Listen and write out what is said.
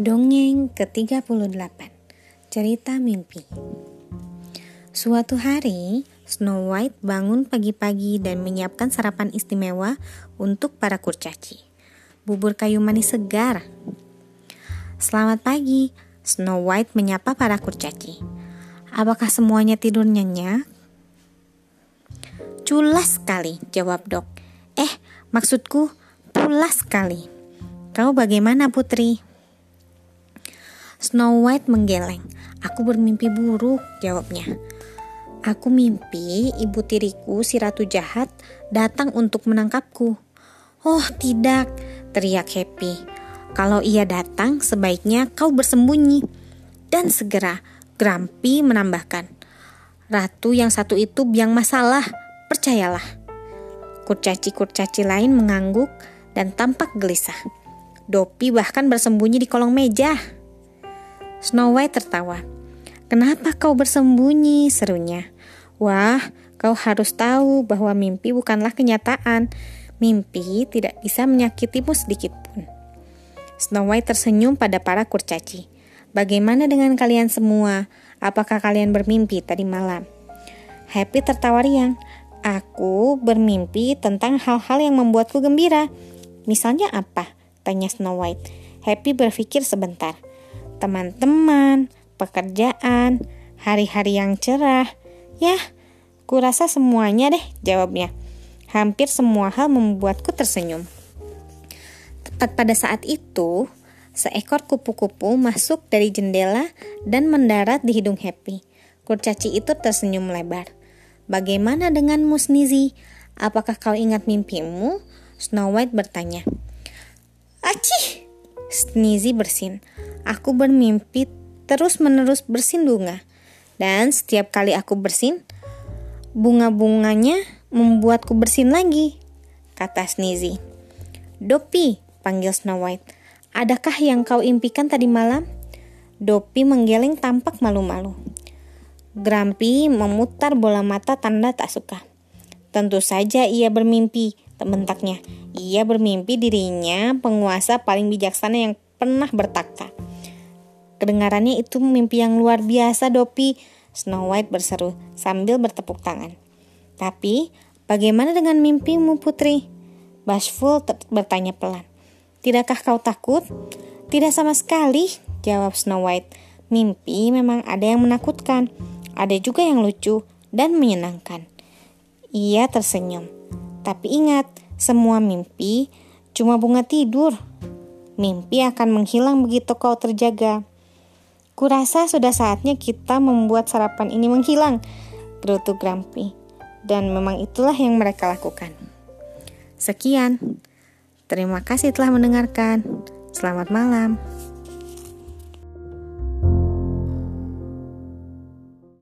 Dongeng ke-38 Cerita Mimpi Suatu hari, Snow White bangun pagi-pagi dan menyiapkan sarapan istimewa untuk para kurcaci. Bubur kayu manis segar. Selamat pagi, Snow White menyapa para kurcaci. Apakah semuanya tidur nyenyak? Culas sekali, jawab dok. Eh, maksudku pulas sekali. Kau bagaimana, Putri? Snow White menggeleng. Aku bermimpi buruk, jawabnya. Aku mimpi ibu tiriku si ratu jahat datang untuk menangkapku. Oh tidak, teriak Happy. Kalau ia datang, sebaiknya kau bersembunyi. Dan segera, Grumpy menambahkan. Ratu yang satu itu biang masalah, percayalah. Kurcaci-kurcaci lain mengangguk dan tampak gelisah. Dopi bahkan bersembunyi di kolong meja. Snow White tertawa. Kenapa kau bersembunyi? serunya. Wah, kau harus tahu bahwa mimpi bukanlah kenyataan. Mimpi tidak bisa menyakitimu sedikit pun. Snow White tersenyum pada para kurcaci. Bagaimana dengan kalian semua? Apakah kalian bermimpi tadi malam? Happy tertawa riang. Aku bermimpi tentang hal-hal yang membuatku gembira. Misalnya apa? Tanya Snow White. Happy berpikir sebentar teman-teman, pekerjaan, hari-hari yang cerah. Ya, kurasa semuanya deh jawabnya. Hampir semua hal membuatku tersenyum. Tepat pada saat itu, seekor kupu-kupu masuk dari jendela dan mendarat di hidung Happy. Kurcaci itu tersenyum lebar. Bagaimana denganmu, Sneezy? Apakah kau ingat mimpimu? Snow White bertanya. Acih! Sneezy bersin. Aku bermimpi terus-menerus bersin bunga. Dan setiap kali aku bersin, bunga-bunganya membuatku bersin lagi, kata Sneezy. Dopi, panggil Snow White. Adakah yang kau impikan tadi malam? Dopi menggeleng tampak malu-malu. Grumpy memutar bola mata tanda tak suka. Tentu saja ia bermimpi, bentaknya. Ia bermimpi dirinya penguasa paling bijaksana yang pernah bertakhta. Kedengarannya itu mimpi yang luar biasa, Dopi. Snow White berseru sambil bertepuk tangan. Tapi, bagaimana dengan mimpimu, Putri? Bashful bertanya pelan. Tidakkah kau takut? Tidak sama sekali, jawab Snow White. Mimpi memang ada yang menakutkan, ada juga yang lucu dan menyenangkan. Ia tersenyum. Tapi ingat, semua mimpi cuma bunga tidur. Mimpi akan menghilang begitu kau terjaga. Kurasa sudah saatnya kita membuat sarapan ini menghilang, gerutu Grumpy. Dan memang itulah yang mereka lakukan. Sekian. Terima kasih telah mendengarkan. Selamat malam.